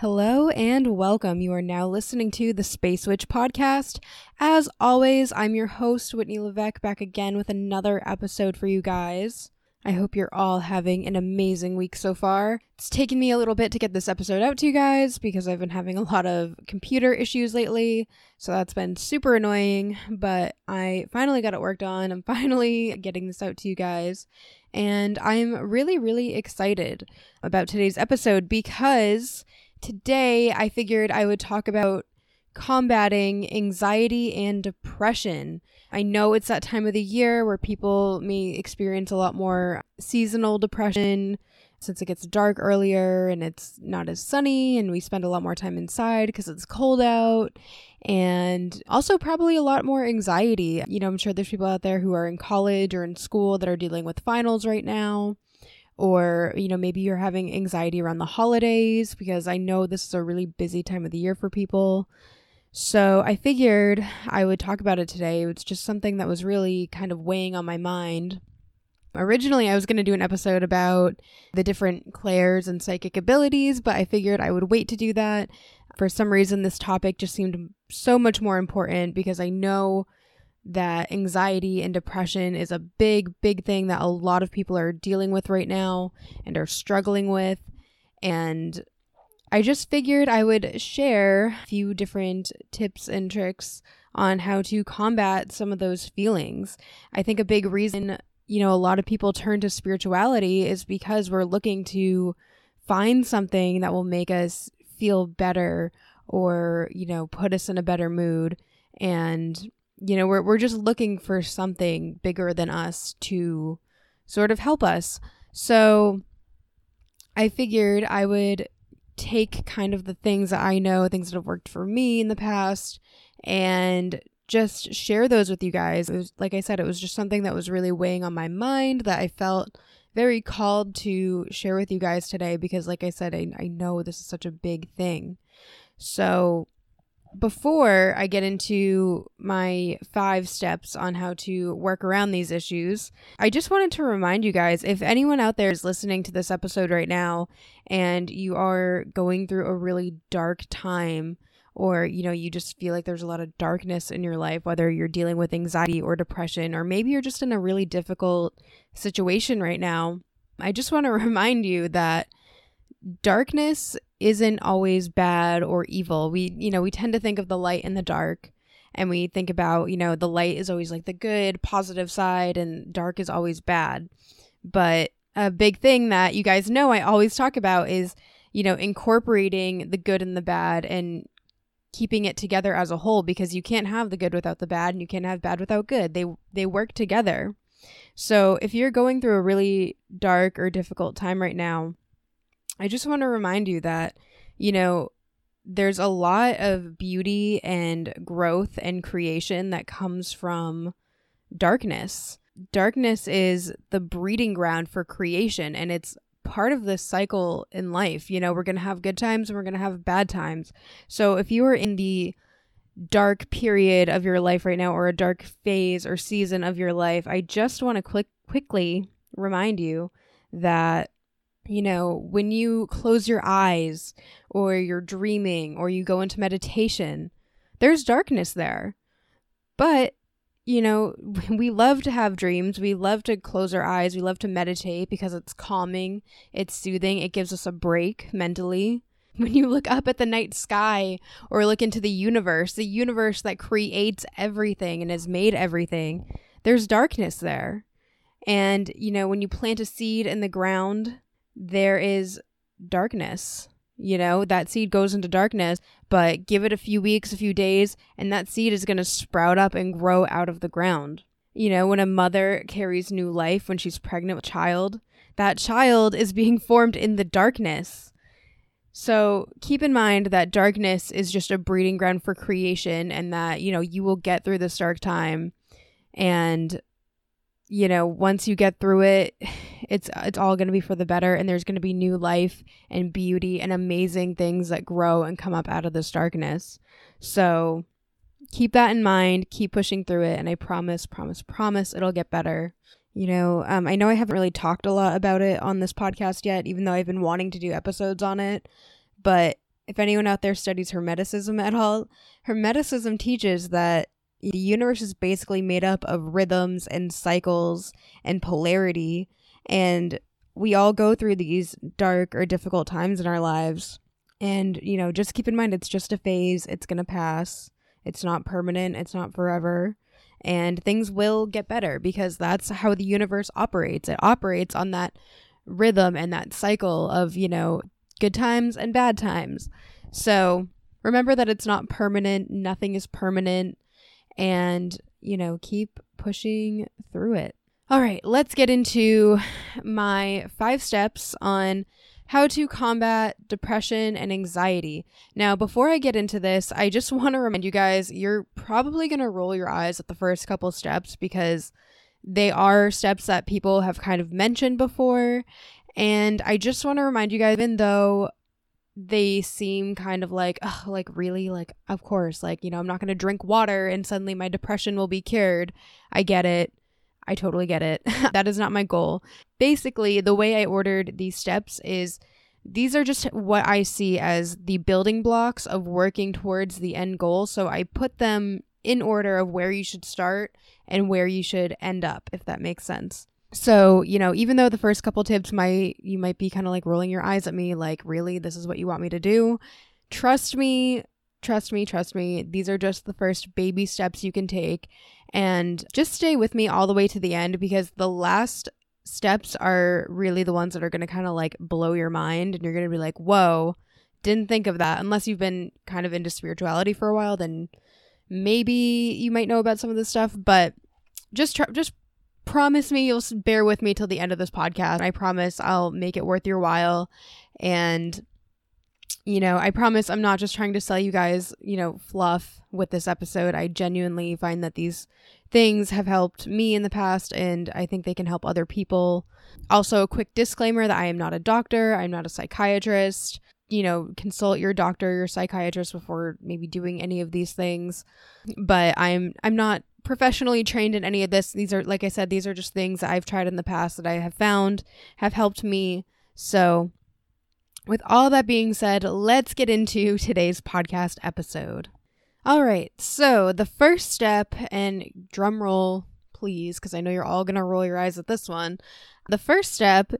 Hello and welcome. You are now listening to the Space Witch podcast. As always, I'm your host, Whitney Levesque, back again with another episode for you guys. I hope you're all having an amazing week so far. It's taken me a little bit to get this episode out to you guys because I've been having a lot of computer issues lately, so that's been super annoying, but I finally got it worked on. I'm finally getting this out to you guys, and I'm really, really excited about today's episode because Today, I figured I would talk about combating anxiety and depression. I know it's that time of the year where people may experience a lot more seasonal depression since it gets dark earlier and it's not as sunny and we spend a lot more time inside because it's cold out and also probably a lot more anxiety. You know, I'm sure there's people out there who are in college or in school that are dealing with finals right now or you know maybe you're having anxiety around the holidays because I know this is a really busy time of the year for people. So I figured I would talk about it today. It's just something that was really kind of weighing on my mind. Originally, I was going to do an episode about the different clairs and psychic abilities, but I figured I would wait to do that. For some reason, this topic just seemed so much more important because I know that anxiety and depression is a big, big thing that a lot of people are dealing with right now and are struggling with. And I just figured I would share a few different tips and tricks on how to combat some of those feelings. I think a big reason, you know, a lot of people turn to spirituality is because we're looking to find something that will make us feel better or, you know, put us in a better mood. And you know, we're we're just looking for something bigger than us to sort of help us. So I figured I would take kind of the things that I know, things that have worked for me in the past, and just share those with you guys. It was, like I said, it was just something that was really weighing on my mind that I felt very called to share with you guys today because, like I said, I, I know this is such a big thing. So before I get into my five steps on how to work around these issues, I just wanted to remind you guys if anyone out there is listening to this episode right now and you are going through a really dark time, or you know, you just feel like there's a lot of darkness in your life, whether you're dealing with anxiety or depression, or maybe you're just in a really difficult situation right now, I just want to remind you that darkness isn't always bad or evil. We, you know, we tend to think of the light and the dark and we think about, you know, the light is always like the good, positive side and dark is always bad. But a big thing that you guys know I always talk about is, you know, incorporating the good and the bad and keeping it together as a whole because you can't have the good without the bad and you can't have bad without good. They they work together. So, if you're going through a really dark or difficult time right now, I just want to remind you that, you know, there's a lot of beauty and growth and creation that comes from darkness. Darkness is the breeding ground for creation and it's part of this cycle in life. You know, we're going to have good times and we're going to have bad times. So if you are in the dark period of your life right now or a dark phase or season of your life, I just want to quick quickly remind you that you know, when you close your eyes or you're dreaming or you go into meditation, there's darkness there. But, you know, we love to have dreams. We love to close our eyes. We love to meditate because it's calming, it's soothing, it gives us a break mentally. When you look up at the night sky or look into the universe, the universe that creates everything and has made everything, there's darkness there. And, you know, when you plant a seed in the ground, there is darkness. You know, that seed goes into darkness, but give it a few weeks, a few days, and that seed is going to sprout up and grow out of the ground. You know, when a mother carries new life when she's pregnant with a child, that child is being formed in the darkness. So keep in mind that darkness is just a breeding ground for creation and that, you know, you will get through this dark time and you know, once you get through it, it's it's all going to be for the better and there's going to be new life and beauty and amazing things that grow and come up out of this darkness. So, keep that in mind, keep pushing through it and I promise, promise, promise it'll get better. You know, um, I know I haven't really talked a lot about it on this podcast yet, even though I've been wanting to do episodes on it. But if anyone out there studies Hermeticism at all, Hermeticism teaches that the universe is basically made up of rhythms and cycles and polarity. And we all go through these dark or difficult times in our lives. And, you know, just keep in mind it's just a phase, it's going to pass. It's not permanent, it's not forever. And things will get better because that's how the universe operates. It operates on that rhythm and that cycle of, you know, good times and bad times. So remember that it's not permanent, nothing is permanent, and, you know, keep pushing through it. All right, let's get into my five steps on how to combat depression and anxiety. Now, before I get into this, I just want to remind you guys you're probably going to roll your eyes at the first couple steps because they are steps that people have kind of mentioned before. And I just want to remind you guys, even though they seem kind of like, oh, like really, like, of course, like, you know, I'm not going to drink water and suddenly my depression will be cured. I get it. I totally get it. that is not my goal. Basically, the way I ordered these steps is these are just what I see as the building blocks of working towards the end goal. So I put them in order of where you should start and where you should end up, if that makes sense. So, you know, even though the first couple tips might, you might be kind of like rolling your eyes at me, like, really, this is what you want me to do. Trust me, trust me, trust me. These are just the first baby steps you can take. And just stay with me all the way to the end because the last steps are really the ones that are going to kind of like blow your mind. And you're going to be like, whoa, didn't think of that. Unless you've been kind of into spirituality for a while, then maybe you might know about some of this stuff. But just try, just promise me you'll bear with me till the end of this podcast. I promise I'll make it worth your while. And you know, I promise I'm not just trying to sell you guys, you know, fluff with this episode. I genuinely find that these things have helped me in the past and I think they can help other people. Also, a quick disclaimer that I am not a doctor, I'm not a psychiatrist. You know, consult your doctor, your psychiatrist before maybe doing any of these things. But I'm I'm not professionally trained in any of this. These are like I said, these are just things I've tried in the past that I have found have helped me. So, with all that being said, let's get into today's podcast episode. All right, so the first step, and drum roll, please, because I know you're all going to roll your eyes at this one. The first step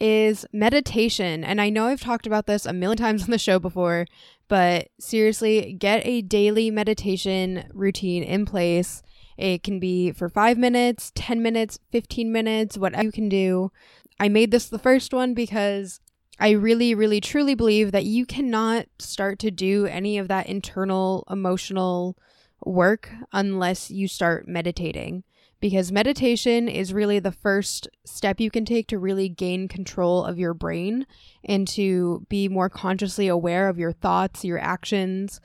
is meditation. And I know I've talked about this a million times on the show before, but seriously, get a daily meditation routine in place. It can be for five minutes, 10 minutes, 15 minutes, whatever you can do. I made this the first one because I really, really, truly believe that you cannot start to do any of that internal emotional work unless you start meditating. Because meditation is really the first step you can take to really gain control of your brain and to be more consciously aware of your thoughts, your actions.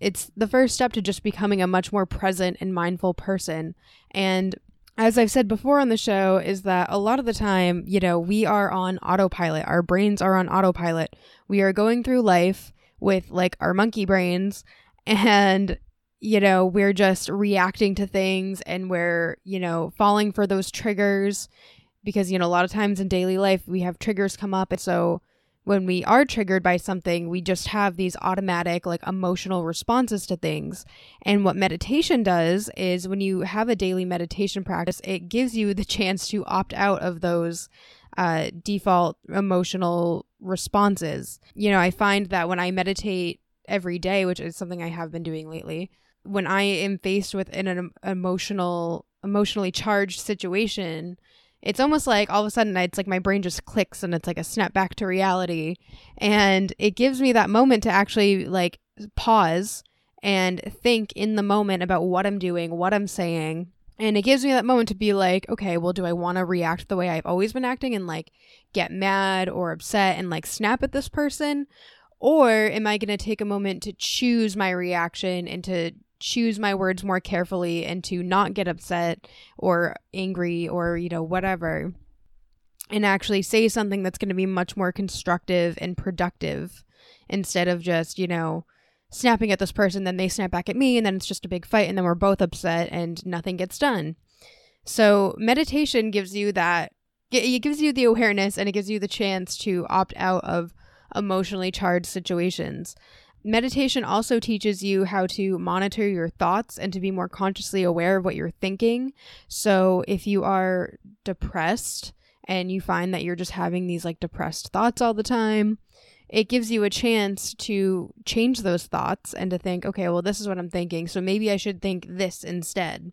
It's the first step to just becoming a much more present and mindful person. And as I've said before on the show, is that a lot of the time, you know, we are on autopilot. Our brains are on autopilot. We are going through life with like our monkey brains and you know, we're just reacting to things and we're, you know, falling for those triggers because, you know, a lot of times in daily life we have triggers come up. And so when we are triggered by something, we just have these automatic, like emotional responses to things. And what meditation does is when you have a daily meditation practice, it gives you the chance to opt out of those uh, default emotional responses. You know, I find that when I meditate every day, which is something I have been doing lately, when I am faced with an emotional, emotionally charged situation, it's almost like all of a sudden it's like my brain just clicks and it's like a snap back to reality and it gives me that moment to actually like pause and think in the moment about what I'm doing, what I'm saying. And it gives me that moment to be like, okay, well, do I want to react the way I've always been acting and like get mad or upset and like snap at this person? Or am I going to take a moment to choose my reaction and to choose my words more carefully and to not get upset or angry or, you know, whatever, and actually say something that's going to be much more constructive and productive instead of just, you know, snapping at this person, then they snap back at me, and then it's just a big fight, and then we're both upset and nothing gets done. So, meditation gives you that, it gives you the awareness and it gives you the chance to opt out of emotionally charged situations. Meditation also teaches you how to monitor your thoughts and to be more consciously aware of what you're thinking. So, if you are depressed and you find that you're just having these like depressed thoughts all the time, it gives you a chance to change those thoughts and to think, okay, well, this is what I'm thinking. So maybe I should think this instead.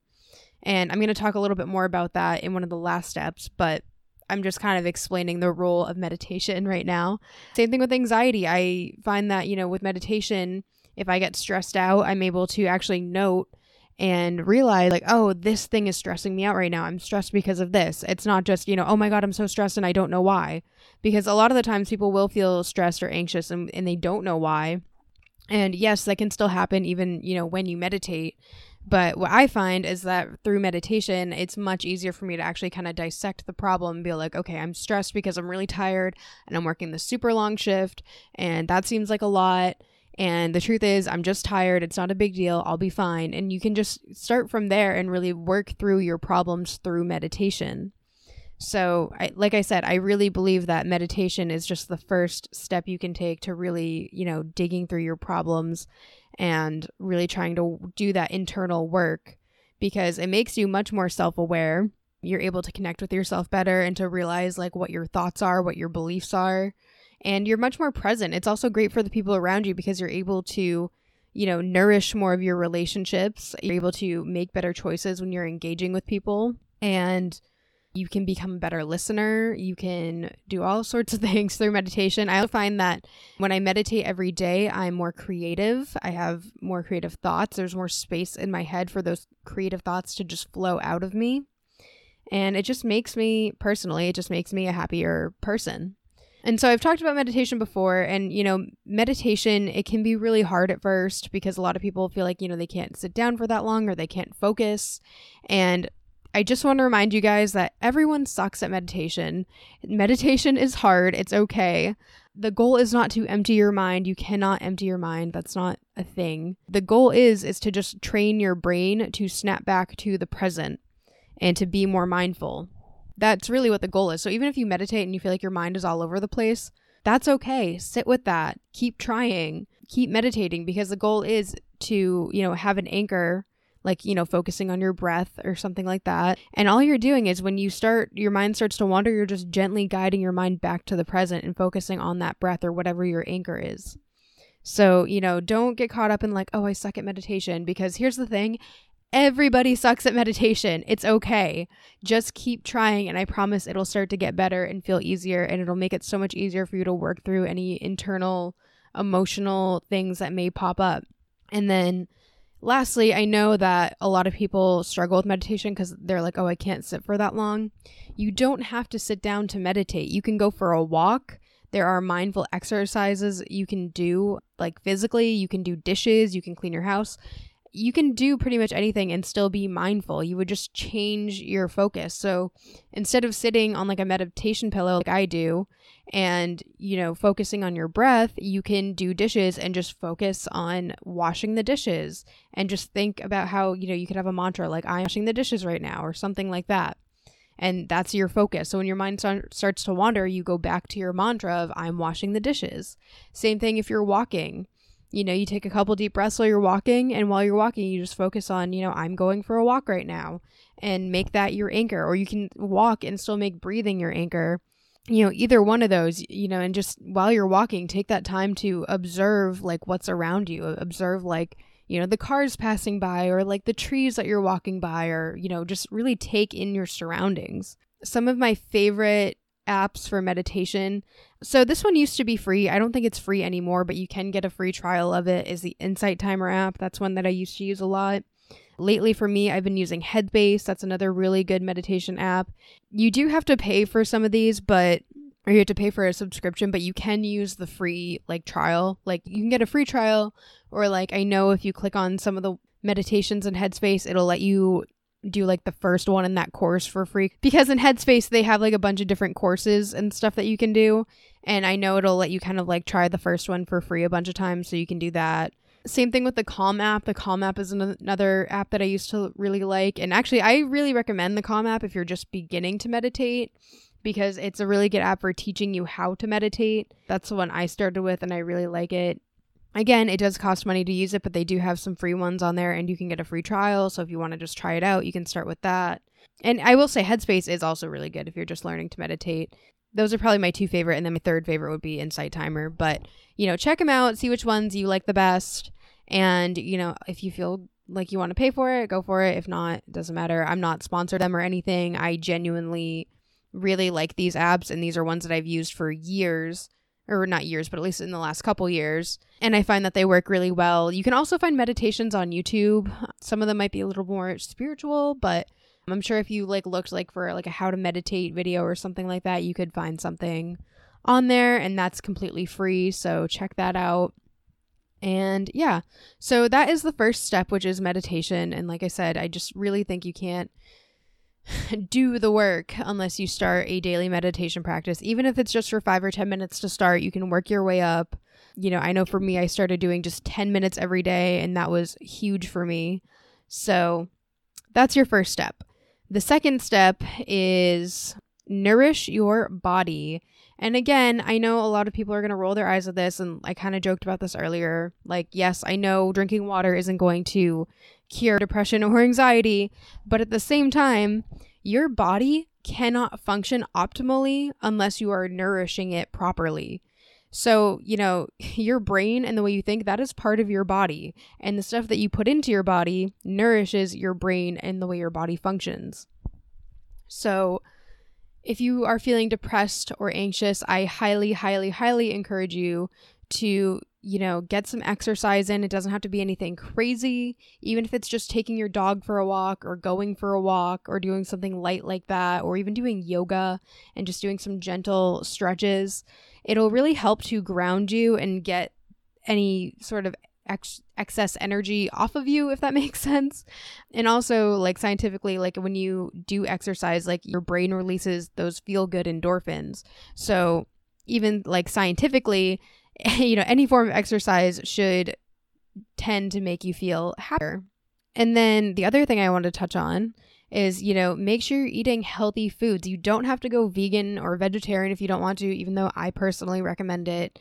And I'm going to talk a little bit more about that in one of the last steps, but I'm just kind of explaining the role of meditation right now. Same thing with anxiety. I find that, you know, with meditation, if I get stressed out, I'm able to actually note and realize like oh this thing is stressing me out right now. I'm stressed because of this. It's not just you know oh my god i'm so stressed and i don't know why. Because a lot of the times people will feel stressed or anxious and, and they don't know why. And yes that can still happen even you know when you meditate but what i find is that through meditation it's much easier for me to actually kind of dissect the problem and be like okay i'm stressed because i'm really tired and i'm working the super long shift and that seems like a lot and the truth is, I'm just tired. It's not a big deal. I'll be fine. And you can just start from there and really work through your problems through meditation. So, I, like I said, I really believe that meditation is just the first step you can take to really, you know, digging through your problems and really trying to do that internal work because it makes you much more self aware. You're able to connect with yourself better and to realize like what your thoughts are, what your beliefs are and you're much more present. It's also great for the people around you because you're able to, you know, nourish more of your relationships. You're able to make better choices when you're engaging with people and you can become a better listener. You can do all sorts of things through meditation. I find that when I meditate every day, I'm more creative. I have more creative thoughts. There's more space in my head for those creative thoughts to just flow out of me. And it just makes me, personally, it just makes me a happier person. And so I've talked about meditation before, and you know, meditation, it can be really hard at first because a lot of people feel like, you know, they can't sit down for that long or they can't focus. And I just want to remind you guys that everyone sucks at meditation. Meditation is hard, it's okay. The goal is not to empty your mind. You cannot empty your mind. That's not a thing. The goal is is to just train your brain to snap back to the present and to be more mindful. That's really what the goal is. So even if you meditate and you feel like your mind is all over the place, that's okay. Sit with that. Keep trying. Keep meditating because the goal is to, you know, have an anchor like, you know, focusing on your breath or something like that. And all you're doing is when you start your mind starts to wander, you're just gently guiding your mind back to the present and focusing on that breath or whatever your anchor is. So, you know, don't get caught up in like, oh, I suck at meditation because here's the thing Everybody sucks at meditation. It's okay. Just keep trying, and I promise it'll start to get better and feel easier, and it'll make it so much easier for you to work through any internal emotional things that may pop up. And then, lastly, I know that a lot of people struggle with meditation because they're like, oh, I can't sit for that long. You don't have to sit down to meditate. You can go for a walk. There are mindful exercises you can do, like physically. You can do dishes, you can clean your house you can do pretty much anything and still be mindful. You would just change your focus. So instead of sitting on like a meditation pillow like I do and, you know, focusing on your breath, you can do dishes and just focus on washing the dishes and just think about how, you know, you could have a mantra like I'm washing the dishes right now or something like that. And that's your focus. So when your mind start, starts to wander, you go back to your mantra of I'm washing the dishes. Same thing if you're walking you know, you take a couple deep breaths while you're walking, and while you're walking, you just focus on, you know, I'm going for a walk right now and make that your anchor. Or you can walk and still make breathing your anchor. You know, either one of those, you know, and just while you're walking, take that time to observe like what's around you, observe like, you know, the cars passing by or like the trees that you're walking by, or, you know, just really take in your surroundings. Some of my favorite apps for meditation. So this one used to be free. I don't think it's free anymore, but you can get a free trial of it is the Insight Timer app. That's one that I used to use a lot. Lately for me, I've been using Headspace. That's another really good meditation app. You do have to pay for some of these, but or you have to pay for a subscription, but you can use the free like trial. Like you can get a free trial or like I know if you click on some of the meditations in Headspace, it'll let you do like the first one in that course for free because in Headspace they have like a bunch of different courses and stuff that you can do and I know it'll let you kind of like try the first one for free a bunch of times so you can do that. Same thing with the Calm app. The Calm app is another app that I used to really like and actually I really recommend the Calm app if you're just beginning to meditate because it's a really good app for teaching you how to meditate. That's the one I started with and I really like it. Again, it does cost money to use it, but they do have some free ones on there and you can get a free trial. So if you want to just try it out, you can start with that. And I will say Headspace is also really good if you're just learning to meditate. Those are probably my two favorite and then my third favorite would be Insight Timer, but you know, check them out, see which ones you like the best and you know, if you feel like you want to pay for it, go for it. If not, doesn't matter. I'm not sponsored them or anything. I genuinely really like these apps and these are ones that I've used for years or not years, but at least in the last couple years. And I find that they work really well. You can also find meditations on YouTube. Some of them might be a little more spiritual, but I'm sure if you like looked like for like a how to meditate video or something like that, you could find something on there and that's completely free. So check that out. And yeah, so that is the first step, which is meditation. And like I said, I just really think you can't do the work unless you start a daily meditation practice. Even if it's just for five or 10 minutes to start, you can work your way up. You know, I know for me, I started doing just 10 minutes every day, and that was huge for me. So that's your first step. The second step is nourish your body. And again, I know a lot of people are going to roll their eyes at this, and I kind of joked about this earlier. Like, yes, I know drinking water isn't going to cure depression or anxiety, but at the same time, your body cannot function optimally unless you are nourishing it properly. So, you know, your brain and the way you think, that is part of your body. And the stuff that you put into your body nourishes your brain and the way your body functions. So, if you are feeling depressed or anxious, I highly, highly, highly encourage you to, you know, get some exercise in. It doesn't have to be anything crazy, even if it's just taking your dog for a walk or going for a walk or doing something light like that, or even doing yoga and just doing some gentle stretches. It'll really help to ground you and get any sort of ex- excess energy off of you if that makes sense and also like scientifically like when you do exercise like your brain releases those feel good endorphins so even like scientifically you know any form of exercise should tend to make you feel happier and then the other thing i want to touch on is you know make sure you're eating healthy foods you don't have to go vegan or vegetarian if you don't want to even though i personally recommend it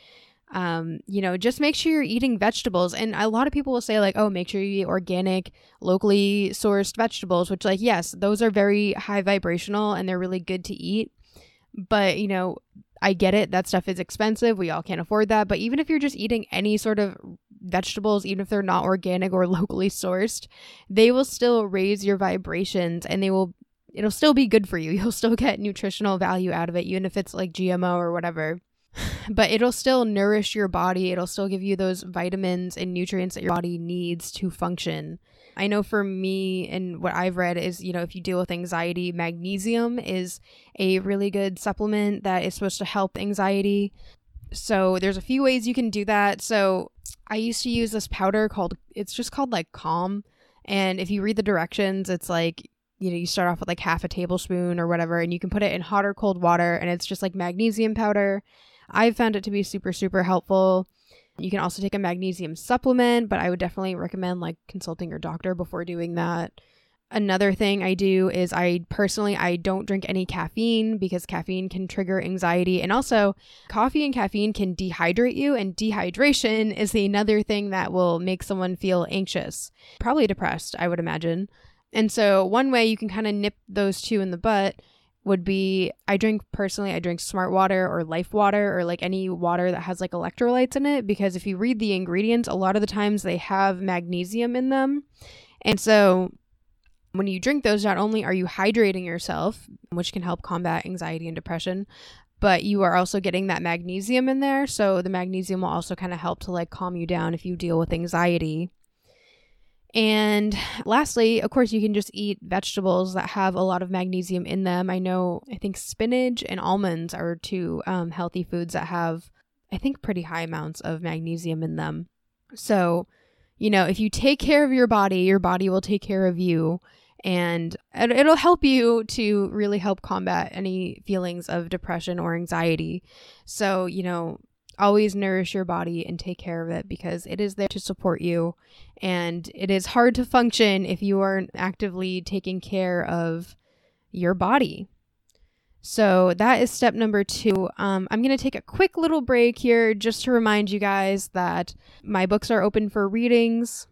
um, you know, just make sure you're eating vegetables. And a lot of people will say, like, oh, make sure you eat organic, locally sourced vegetables, which, like, yes, those are very high vibrational and they're really good to eat. But, you know, I get it. That stuff is expensive. We all can't afford that. But even if you're just eating any sort of vegetables, even if they're not organic or locally sourced, they will still raise your vibrations and they will, it'll still be good for you. You'll still get nutritional value out of it, even if it's like GMO or whatever but it'll still nourish your body. It'll still give you those vitamins and nutrients that your body needs to function. I know for me and what I've read is, you know, if you deal with anxiety, magnesium is a really good supplement that is supposed to help anxiety. So there's a few ways you can do that. So I used to use this powder called it's just called like Calm. And if you read the directions, it's like you know, you start off with like half a tablespoon or whatever, and you can put it in hot or cold water, and it's just like magnesium powder. I've found it to be super, super helpful. You can also take a magnesium supplement, but I would definitely recommend like consulting your doctor before doing that. Another thing I do is I personally I don't drink any caffeine because caffeine can trigger anxiety and also coffee and caffeine can dehydrate you and dehydration is another thing that will make someone feel anxious, probably depressed, I would imagine. And so one way you can kind of nip those two in the butt would be I drink personally, I drink smart water or life water or like any water that has like electrolytes in it because if you read the ingredients, a lot of the times they have magnesium in them. And so when you drink those, not only are you hydrating yourself, which can help combat anxiety and depression, but you are also getting that magnesium in there. So the magnesium will also kind of help to like calm you down if you deal with anxiety. And lastly, of course, you can just eat vegetables that have a lot of magnesium in them. I know, I think spinach and almonds are two um, healthy foods that have, I think, pretty high amounts of magnesium in them. So, you know, if you take care of your body, your body will take care of you. And it'll help you to really help combat any feelings of depression or anxiety. So, you know, always nourish your body and take care of it because it is there to support you. And it is hard to function if you aren't actively taking care of your body. So that is step number two. Um, I'm going to take a quick little break here just to remind you guys that my books are open for readings.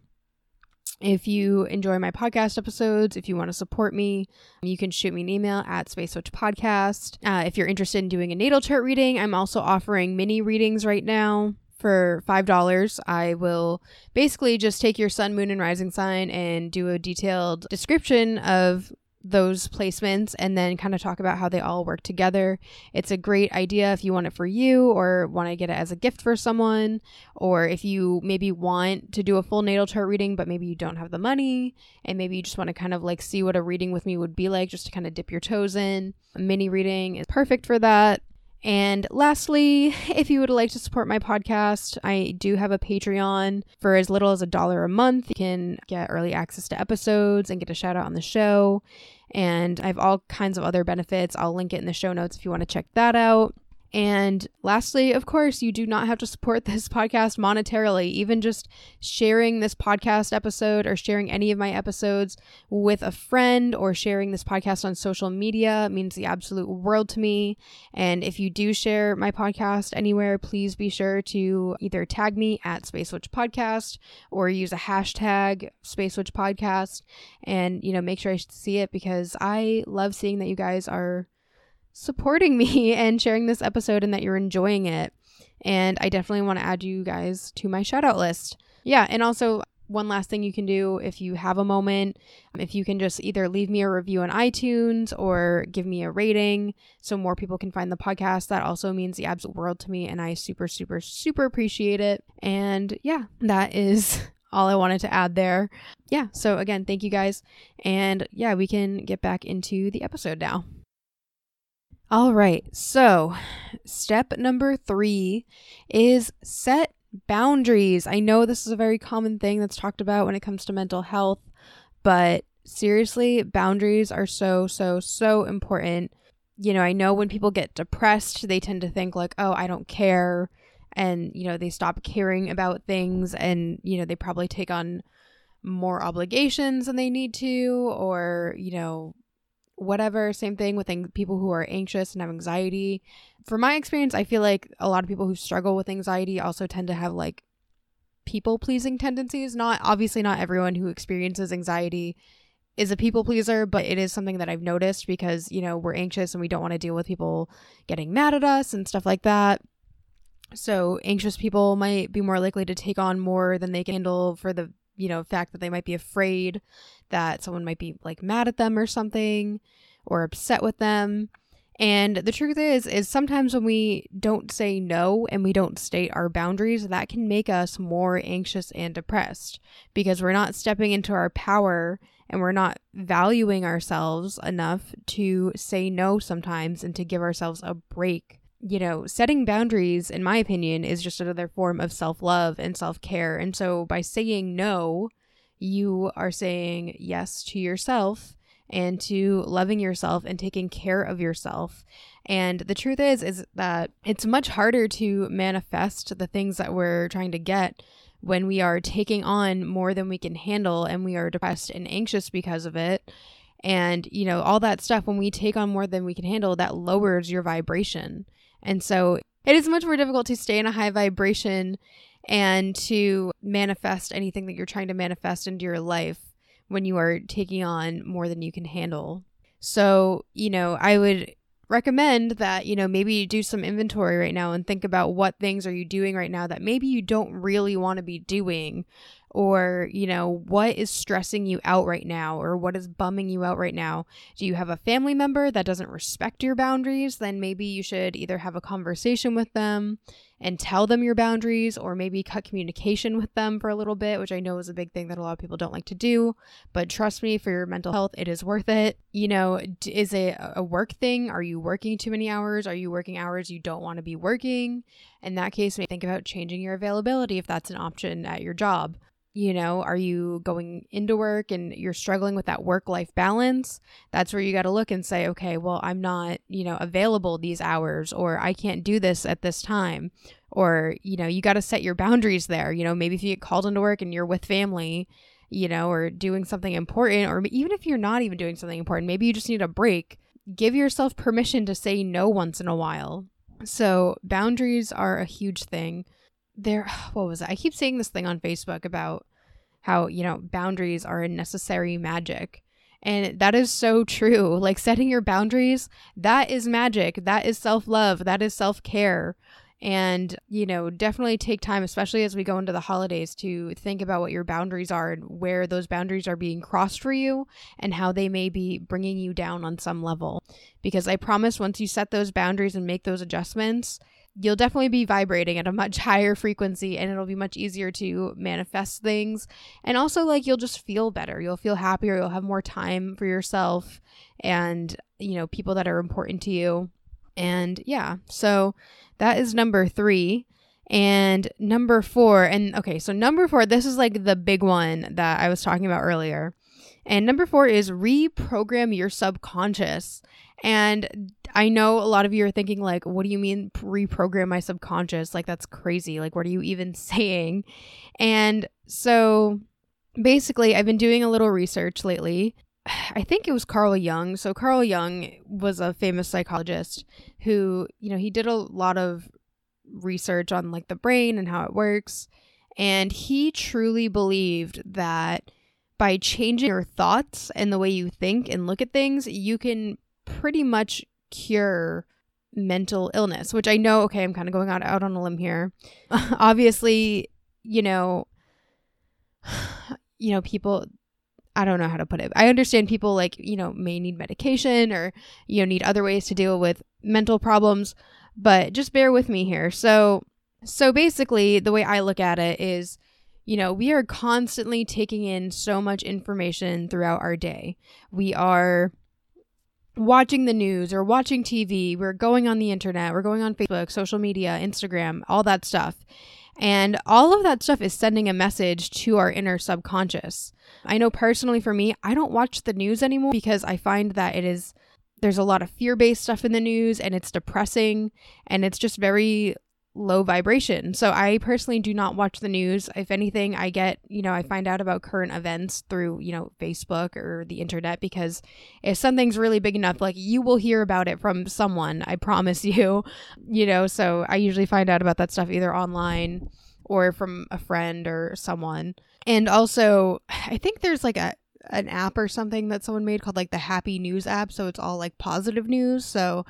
If you enjoy my podcast episodes, if you want to support me, you can shoot me an email at Space Witch Podcast. Uh, if you're interested in doing a natal chart reading, I'm also offering mini readings right now for $5. I will basically just take your sun, moon, and rising sign and do a detailed description of those placements and then kind of talk about how they all work together. It's a great idea if you want it for you or want to get it as a gift for someone, or if you maybe want to do a full natal chart reading, but maybe you don't have the money and maybe you just want to kind of like see what a reading with me would be like just to kind of dip your toes in. A mini reading is perfect for that. And lastly, if you would like to support my podcast, I do have a Patreon for as little as a dollar a month. You can get early access to episodes and get a shout out on the show. And I have all kinds of other benefits. I'll link it in the show notes if you want to check that out. And lastly, of course, you do not have to support this podcast monetarily. Even just sharing this podcast episode or sharing any of my episodes with a friend or sharing this podcast on social media means the absolute world to me. And if you do share my podcast anywhere, please be sure to either tag me at Space Witch Podcast or use a hashtag Space Witch Podcast and, you know, make sure I see it because I love seeing that you guys are supporting me and sharing this episode and that you're enjoying it. And I definitely want to add you guys to my shout out list. Yeah, and also one last thing you can do if you have a moment, if you can just either leave me a review on iTunes or give me a rating so more people can find the podcast, that also means the absolute world to me. And I super, super, super appreciate it. And yeah, that is all I wanted to add there. Yeah, so again, thank you guys. And yeah, we can get back into the episode now. All right. So, step number three is set boundaries. I know this is a very common thing that's talked about when it comes to mental health, but seriously, boundaries are so, so, so important. You know, I know when people get depressed, they tend to think, like, oh, I don't care. And, you know, they stop caring about things and, you know, they probably take on more obligations than they need to, or, you know, whatever. Same thing with people who are anxious and have anxiety. From my experience, I feel like a lot of people who struggle with anxiety also tend to have like people pleasing tendencies. Not obviously, not everyone who experiences anxiety is a people pleaser, but it is something that I've noticed because, you know, we're anxious and we don't want to deal with people getting mad at us and stuff like that. So, anxious people might be more likely to take on more than they can handle for the you know, fact that they might be afraid that someone might be like mad at them or something or upset with them. And the truth is is sometimes when we don't say no and we don't state our boundaries, that can make us more anxious and depressed because we're not stepping into our power and we're not valuing ourselves enough to say no sometimes and to give ourselves a break you know, setting boundaries, in my opinion, is just another form of self love and self care. And so by saying no, you are saying yes to yourself and to loving yourself and taking care of yourself. And the truth is is that it's much harder to manifest the things that we're trying to get when we are taking on more than we can handle and we are depressed and anxious because of it. And, you know, all that stuff, when we take on more than we can handle, that lowers your vibration. And so it is much more difficult to stay in a high vibration and to manifest anything that you're trying to manifest into your life when you are taking on more than you can handle. So, you know, I would recommend that, you know, maybe you do some inventory right now and think about what things are you doing right now that maybe you don't really want to be doing or you know what is stressing you out right now or what is bumming you out right now? Do you have a family member that doesn't respect your boundaries? Then maybe you should either have a conversation with them and tell them your boundaries or maybe cut communication with them for a little bit which i know is a big thing that a lot of people don't like to do. But trust me for your mental health it is worth it. You know is it a work thing? Are you working too many hours? Are you working hours you don't want to be working? In that case maybe think about changing your availability if that's an option at your job you know are you going into work and you're struggling with that work life balance that's where you got to look and say okay well i'm not you know available these hours or i can't do this at this time or you know you got to set your boundaries there you know maybe if you get called into work and you're with family you know or doing something important or even if you're not even doing something important maybe you just need a break give yourself permission to say no once in a while. So, boundaries are a huge thing. There, what was it? I keep saying this thing on Facebook about how, you know, boundaries are a necessary magic. And that is so true. Like setting your boundaries, that is magic. That is self love. That is self care. And, you know, definitely take time, especially as we go into the holidays, to think about what your boundaries are and where those boundaries are being crossed for you and how they may be bringing you down on some level. Because I promise once you set those boundaries and make those adjustments, you'll definitely be vibrating at a much higher frequency and it'll be much easier to manifest things. And also, like, you'll just feel better. You'll feel happier. You'll have more time for yourself and, you know, people that are important to you. And yeah, so that is number three. And number four, and okay, so number four, this is like the big one that I was talking about earlier. And number four is reprogram your subconscious. And I know a lot of you are thinking, like, what do you mean reprogram my subconscious? Like, that's crazy. Like, what are you even saying? And so basically, I've been doing a little research lately. I think it was Carl Jung. So, Carl Jung was a famous psychologist who, you know, he did a lot of research on like the brain and how it works. And he truly believed that by changing your thoughts and the way you think and look at things, you can pretty much cure mental illness, which I know, okay, I'm kind of going out, out on a limb here. Obviously, you know, you know, people I don't know how to put it. I understand people like, you know, may need medication or, you know, need other ways to deal with mental problems, but just bear with me here. So, so basically, the way I look at it is, you know, we are constantly taking in so much information throughout our day. We are watching the news or watching TV, we're going on the internet, we're going on Facebook, social media, Instagram, all that stuff. And all of that stuff is sending a message to our inner subconscious. I know personally for me, I don't watch the news anymore because I find that it is there's a lot of fear-based stuff in the news and it's depressing and it's just very low vibration. So I personally do not watch the news. If anything, I get, you know, I find out about current events through, you know, Facebook or the internet because if something's really big enough, like you will hear about it from someone, I promise you, you know, so I usually find out about that stuff either online or from a friend or someone. And also, I think there's like a an app or something that someone made called like the Happy News app, so it's all like positive news. So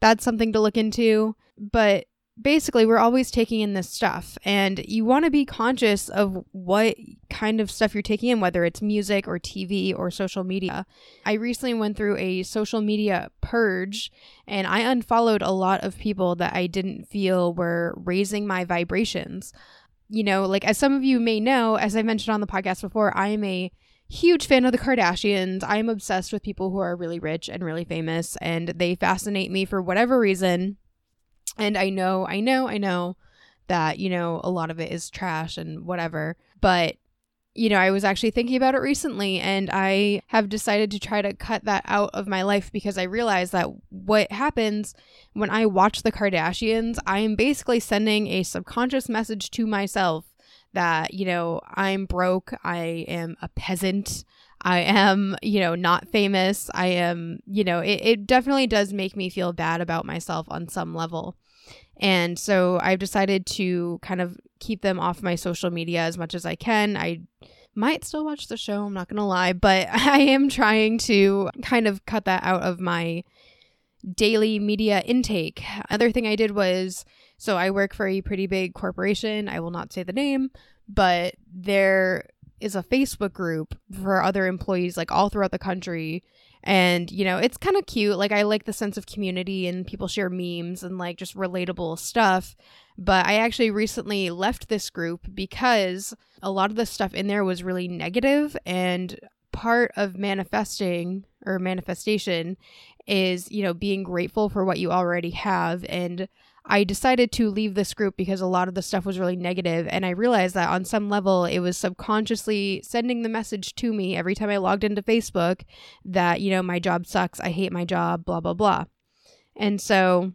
that's something to look into. But basically we're always taking in this stuff and you want to be conscious of what kind of stuff you're taking in whether it's music or TV or social media. I recently went through a social media purge and I unfollowed a lot of people that I didn't feel were raising my vibrations. You know, like as some of you may know, as I mentioned on the podcast before, I am a huge fan of the Kardashians. I am obsessed with people who are really rich and really famous and they fascinate me for whatever reason and I know, I know, I know that, you know, a lot of it is trash and whatever. But, you know, I was actually thinking about it recently and I have decided to try to cut that out of my life because I realized that what happens when I watch the Kardashians, I am basically sending a subconscious message to myself that, you know, I'm broke, I am a peasant, I am, you know, not famous. I am, you know, it, it definitely does make me feel bad about myself on some level. And so I've decided to kind of keep them off my social media as much as I can. I might still watch the show, I'm not going to lie, but I am trying to kind of cut that out of my daily media intake. Other thing I did was so I work for a pretty big corporation. I will not say the name, but there is a Facebook group for other employees like all throughout the country and, you know, it's kind of cute. Like, I like the sense of community and people share memes and like just relatable stuff. But I actually recently left this group because a lot of the stuff in there was really negative and part of manifesting or manifestation is, you know, being grateful for what you already have and I decided to leave this group because a lot of the stuff was really negative, and I realized that on some level it was subconsciously sending the message to me every time I logged into Facebook that, you know, my job sucks, I hate my job, blah, blah, blah. And so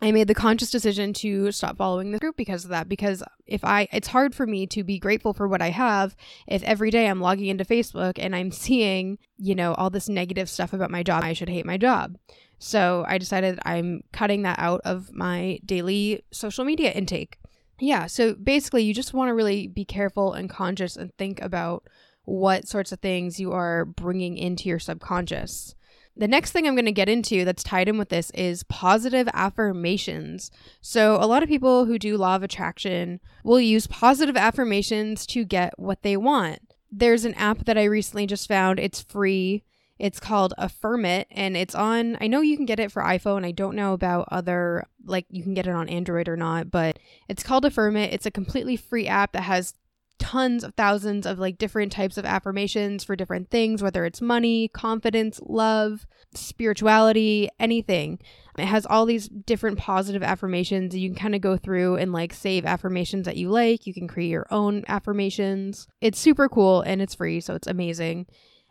I made the conscious decision to stop following the group because of that. Because if I, it's hard for me to be grateful for what I have if every day I'm logging into Facebook and I'm seeing, you know, all this negative stuff about my job. I should hate my job. So I decided I'm cutting that out of my daily social media intake. Yeah. So basically, you just want to really be careful and conscious and think about what sorts of things you are bringing into your subconscious. The next thing I'm going to get into that's tied in with this is positive affirmations. So, a lot of people who do law of attraction will use positive affirmations to get what they want. There's an app that I recently just found, it's free. It's called Affirm It, and it's on. I know you can get it for iPhone. I don't know about other, like, you can get it on Android or not, but it's called Affirm It. It's a completely free app that has tons of thousands of like different types of affirmations for different things, whether it's money, confidence, love, spirituality, anything. It has all these different positive affirmations. You can kind of go through and like save affirmations that you like. You can create your own affirmations. It's super cool and it's free, so it's amazing.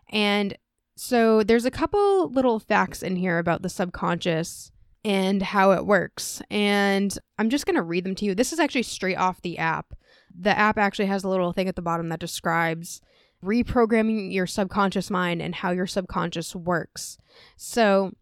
And so there's a couple little facts in here about the subconscious and how it works. And I'm just going to read them to you. This is actually straight off the app the app actually has a little thing at the bottom that describes reprogramming your subconscious mind and how your subconscious works. So,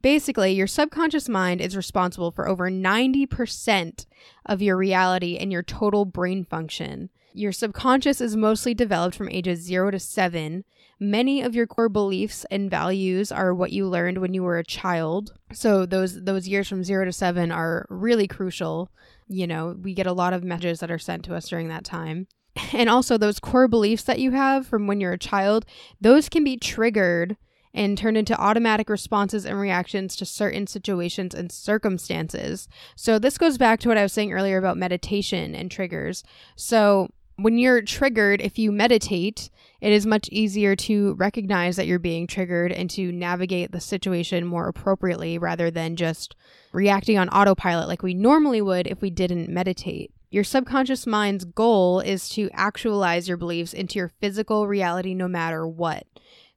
basically, your subconscious mind is responsible for over 90% of your reality and your total brain function. Your subconscious is mostly developed from ages 0 to 7. Many of your core beliefs and values are what you learned when you were a child. So those those years from 0 to 7 are really crucial you know, we get a lot of messages that are sent to us during that time. And also, those core beliefs that you have from when you're a child, those can be triggered and turned into automatic responses and reactions to certain situations and circumstances. So, this goes back to what I was saying earlier about meditation and triggers. So, when you're triggered, if you meditate, it is much easier to recognize that you're being triggered and to navigate the situation more appropriately rather than just reacting on autopilot like we normally would if we didn't meditate. Your subconscious mind's goal is to actualize your beliefs into your physical reality no matter what.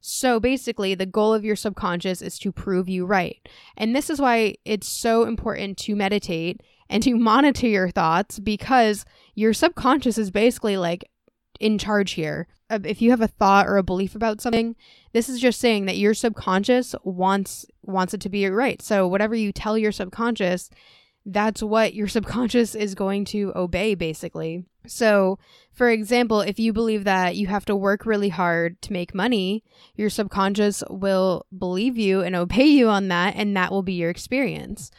So basically, the goal of your subconscious is to prove you right. And this is why it's so important to meditate and to monitor your thoughts because your subconscious is basically like in charge here. Uh, if you have a thought or a belief about something, this is just saying that your subconscious wants wants it to be right. So whatever you tell your subconscious, that's what your subconscious is going to obey basically. So, for example, if you believe that you have to work really hard to make money, your subconscious will believe you and obey you on that and that will be your experience.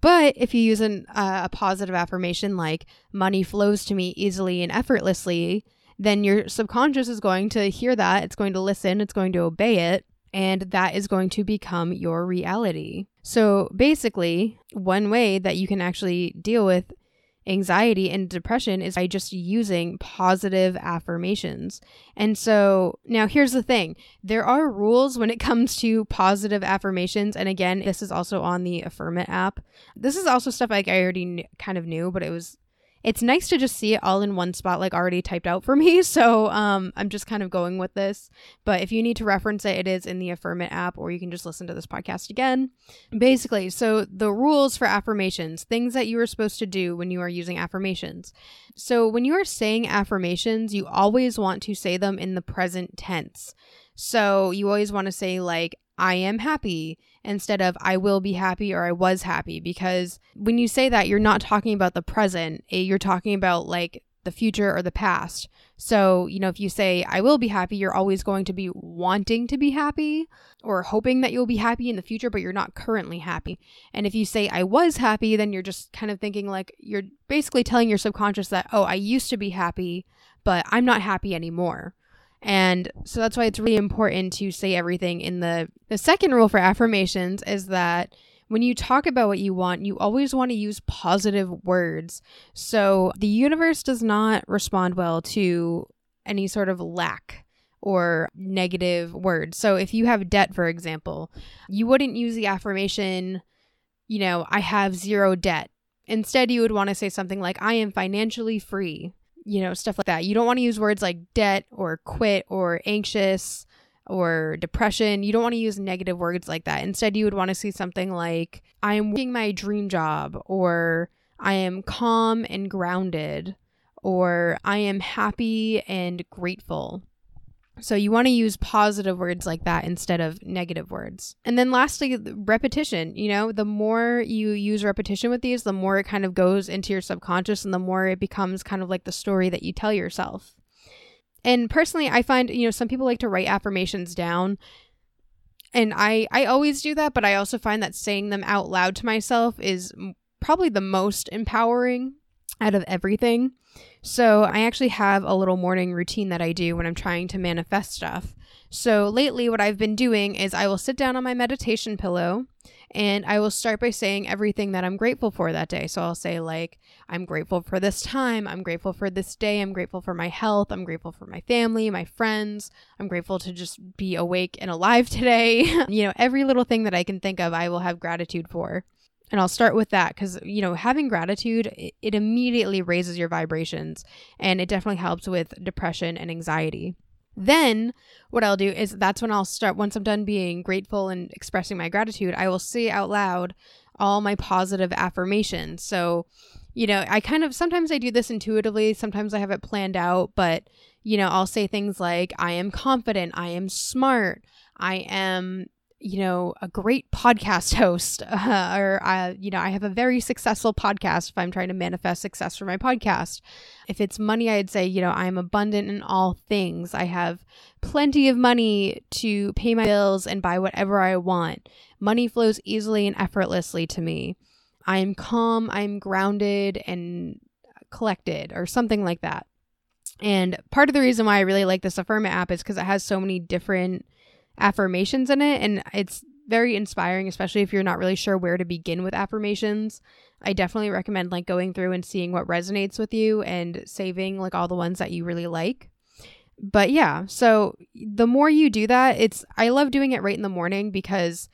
But if you use an, uh, a positive affirmation like money flows to me easily and effortlessly, then your subconscious is going to hear that, it's going to listen, it's going to obey it, and that is going to become your reality. So basically, one way that you can actually deal with anxiety and depression is by just using positive affirmations. And so now here's the thing there are rules when it comes to positive affirmations. And again, this is also on the Affirm It app. This is also stuff like I already kind of knew, but it was it's nice to just see it all in one spot like already typed out for me. So um, i'm just kind of going with this. But if you need to reference it it is in the affirm it app or you can just listen to this podcast again. Basically so the rules for affirmations things that you are supposed to do when you are using affirmations. So when you are saying affirmations you always want to say them in the present tense. So you always want to say like I am happy instead of I will be happy or I was happy. Because when you say that, you're not talking about the present, eh, you're talking about like the future or the past. So, you know, if you say I will be happy, you're always going to be wanting to be happy or hoping that you'll be happy in the future, but you're not currently happy. And if you say I was happy, then you're just kind of thinking like you're basically telling your subconscious that, oh, I used to be happy, but I'm not happy anymore. And so that's why it's really important to say everything in the the second rule for affirmations is that when you talk about what you want, you always want to use positive words. So the universe does not respond well to any sort of lack or negative words. So if you have debt, for example, you wouldn't use the affirmation, you know, I have zero debt. Instead, you would want to say something like, I am financially free you know, stuff like that. You don't want to use words like debt or quit or anxious or depression. You don't want to use negative words like that. Instead, you would want to see something like, I am working my dream job, or I am calm and grounded, or I am happy and grateful. So you want to use positive words like that instead of negative words. And then lastly, repetition. You know, the more you use repetition with these, the more it kind of goes into your subconscious and the more it becomes kind of like the story that you tell yourself. And personally, I find, you know, some people like to write affirmations down. And I I always do that, but I also find that saying them out loud to myself is probably the most empowering out of everything. So, I actually have a little morning routine that I do when I'm trying to manifest stuff. So, lately, what I've been doing is I will sit down on my meditation pillow and I will start by saying everything that I'm grateful for that day. So, I'll say, like, I'm grateful for this time. I'm grateful for this day. I'm grateful for my health. I'm grateful for my family, my friends. I'm grateful to just be awake and alive today. you know, every little thing that I can think of, I will have gratitude for. And I'll start with that because, you know, having gratitude, it, immediately raises your vibrations and it definitely helps with depression and anxiety. Then, what I'll do is that's when I'll start, once I'm done being grateful and expressing my gratitude, I will say out loud all my positive affirmations. So, you know, I kind of sometimes I do this intuitively, sometimes I have it planned out, but, you know, I'll say things like, I am confident, I am smart, I am you know, a great podcast host, uh, or, uh, you know, I have a very successful podcast if I'm trying to manifest success for my podcast. If it's money, I'd say, you know, I'm abundant in all things. I have plenty of money to pay my bills and buy whatever I want. Money flows easily and effortlessly to me. I am calm, I'm grounded and collected, or something like that. And part of the reason why I really like this Affirm app is because it has so many different affirmations in it and it's very inspiring especially if you're not really sure where to begin with affirmations. I definitely recommend like going through and seeing what resonates with you and saving like all the ones that you really like. But yeah so the more you do that it's i love doing it right in the morning because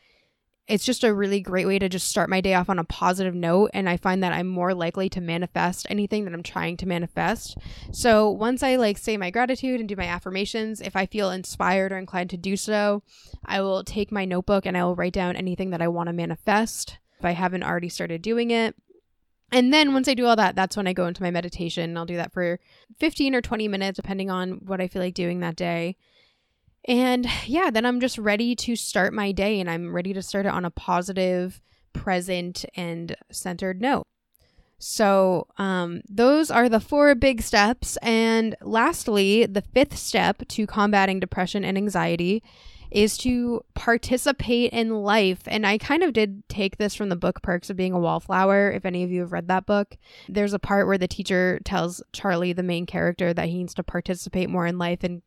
it's just a really great way to just start my day off on a positive note. And I find that I'm more likely to manifest anything that I'm trying to manifest. So once I like say my gratitude and do my affirmations, if I feel inspired or inclined to do so, I will take my notebook and I will write down anything that I want to manifest if I haven't already started doing it. And then once I do all that, that's when I go into my meditation. I'll do that for 15 or 20 minutes, depending on what I feel like doing that day. And yeah, then I'm just ready to start my day and I'm ready to start it on a positive, present, and centered note. So, um, those are the four big steps. And lastly, the fifth step to combating depression and anxiety is to participate in life. And I kind of did take this from the book Perks of Being a Wallflower. If any of you have read that book, there's a part where the teacher tells Charlie, the main character, that he needs to participate more in life and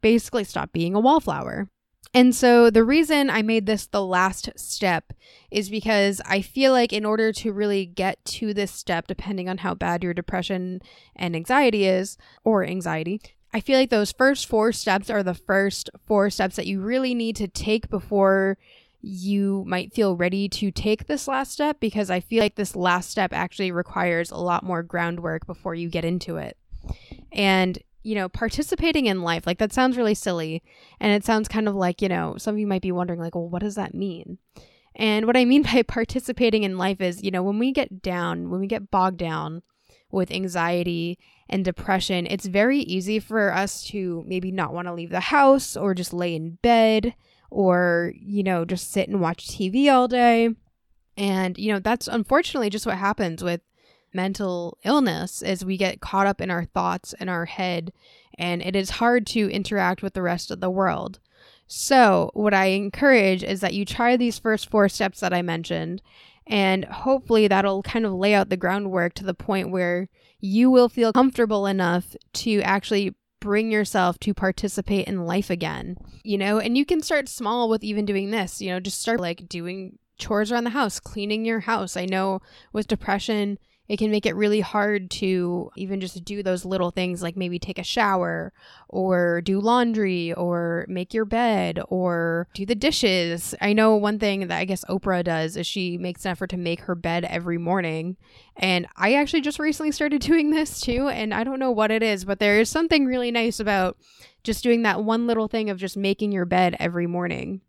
basically stop being a wallflower. And so the reason I made this the last step is because I feel like in order to really get to this step, depending on how bad your depression and anxiety is, or anxiety, I feel like those first four steps are the first four steps that you really need to take before you might feel ready to take this last step because I feel like this last step actually requires a lot more groundwork before you get into it. And you know, participating in life, like that sounds really silly. And it sounds kind of like, you know, some of you might be wondering, like, well, what does that mean? And what I mean by participating in life is, you know, when we get down, when we get bogged down with anxiety and depression, it's very easy for us to maybe not want to leave the house or just lay in bed or, you know, just sit and watch TV all day. And, you know, that's unfortunately just what happens with mental illness as we get caught up in our thoughts and our head and it is hard to interact with the rest of the world. So, what I encourage is that you try these first four steps that I mentioned and hopefully that'll kind of lay out the groundwork to the point where you will feel comfortable enough to actually bring yourself to participate in life again. You know, and you can start small with even doing this, you know, just start like doing chores around the house, cleaning your house. I know with depression, it can make it really hard to even just do those little things like maybe take a shower or do laundry or make your bed or do the dishes. I know one thing that I guess Oprah does is she makes an effort to make her bed every morning. And I actually just recently started doing this too. And I don't know what it is, but there is something really nice about just doing that one little thing of just making your bed every morning.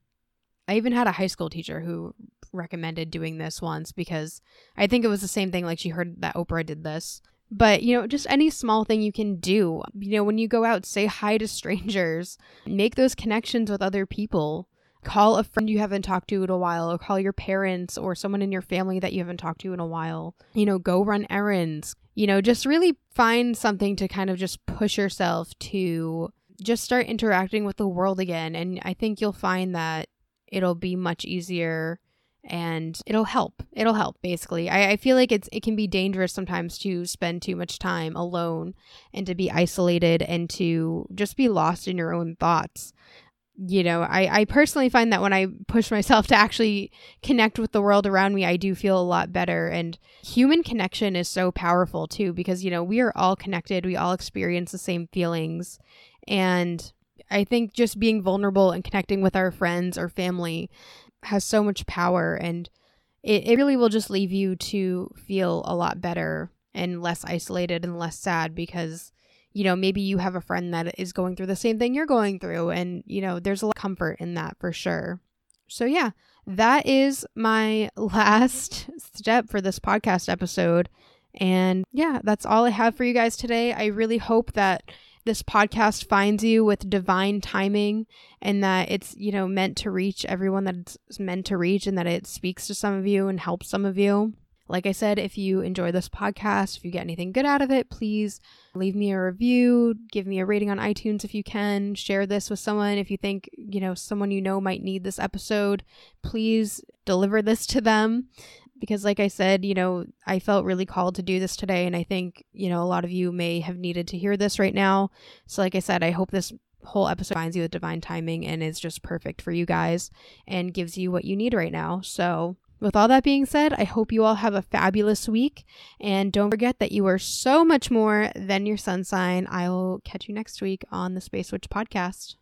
I even had a high school teacher who recommended doing this once because I think it was the same thing. Like she heard that Oprah did this. But, you know, just any small thing you can do. You know, when you go out, say hi to strangers, make those connections with other people. Call a friend you haven't talked to in a while, or call your parents or someone in your family that you haven't talked to in a while. You know, go run errands. You know, just really find something to kind of just push yourself to just start interacting with the world again. And I think you'll find that it'll be much easier and it'll help. It'll help basically. I, I feel like it's it can be dangerous sometimes to spend too much time alone and to be isolated and to just be lost in your own thoughts you know, I, I personally find that when I push myself to actually connect with the world around me, I do feel a lot better. And human connection is so powerful too, because, you know, we are all connected, we all experience the same feelings. And I think just being vulnerable and connecting with our friends or family has so much power. And it, it really will just leave you to feel a lot better and less isolated and less sad because you know, maybe you have a friend that is going through the same thing you're going through. And, you know, there's a lot of comfort in that for sure. So, yeah, that is my last step for this podcast episode. And yeah, that's all I have for you guys today. I really hope that this podcast finds you with divine timing and that it's, you know, meant to reach everyone that it's meant to reach and that it speaks to some of you and helps some of you. Like I said, if you enjoy this podcast, if you get anything good out of it, please leave me a review, give me a rating on iTunes if you can, share this with someone if you think, you know, someone you know might need this episode. Please deliver this to them because like I said, you know, I felt really called to do this today and I think, you know, a lot of you may have needed to hear this right now. So like I said, I hope this whole episode finds you with divine timing and is just perfect for you guys and gives you what you need right now. So with all that being said, I hope you all have a fabulous week. And don't forget that you are so much more than your sun sign. I will catch you next week on the Space Witch podcast.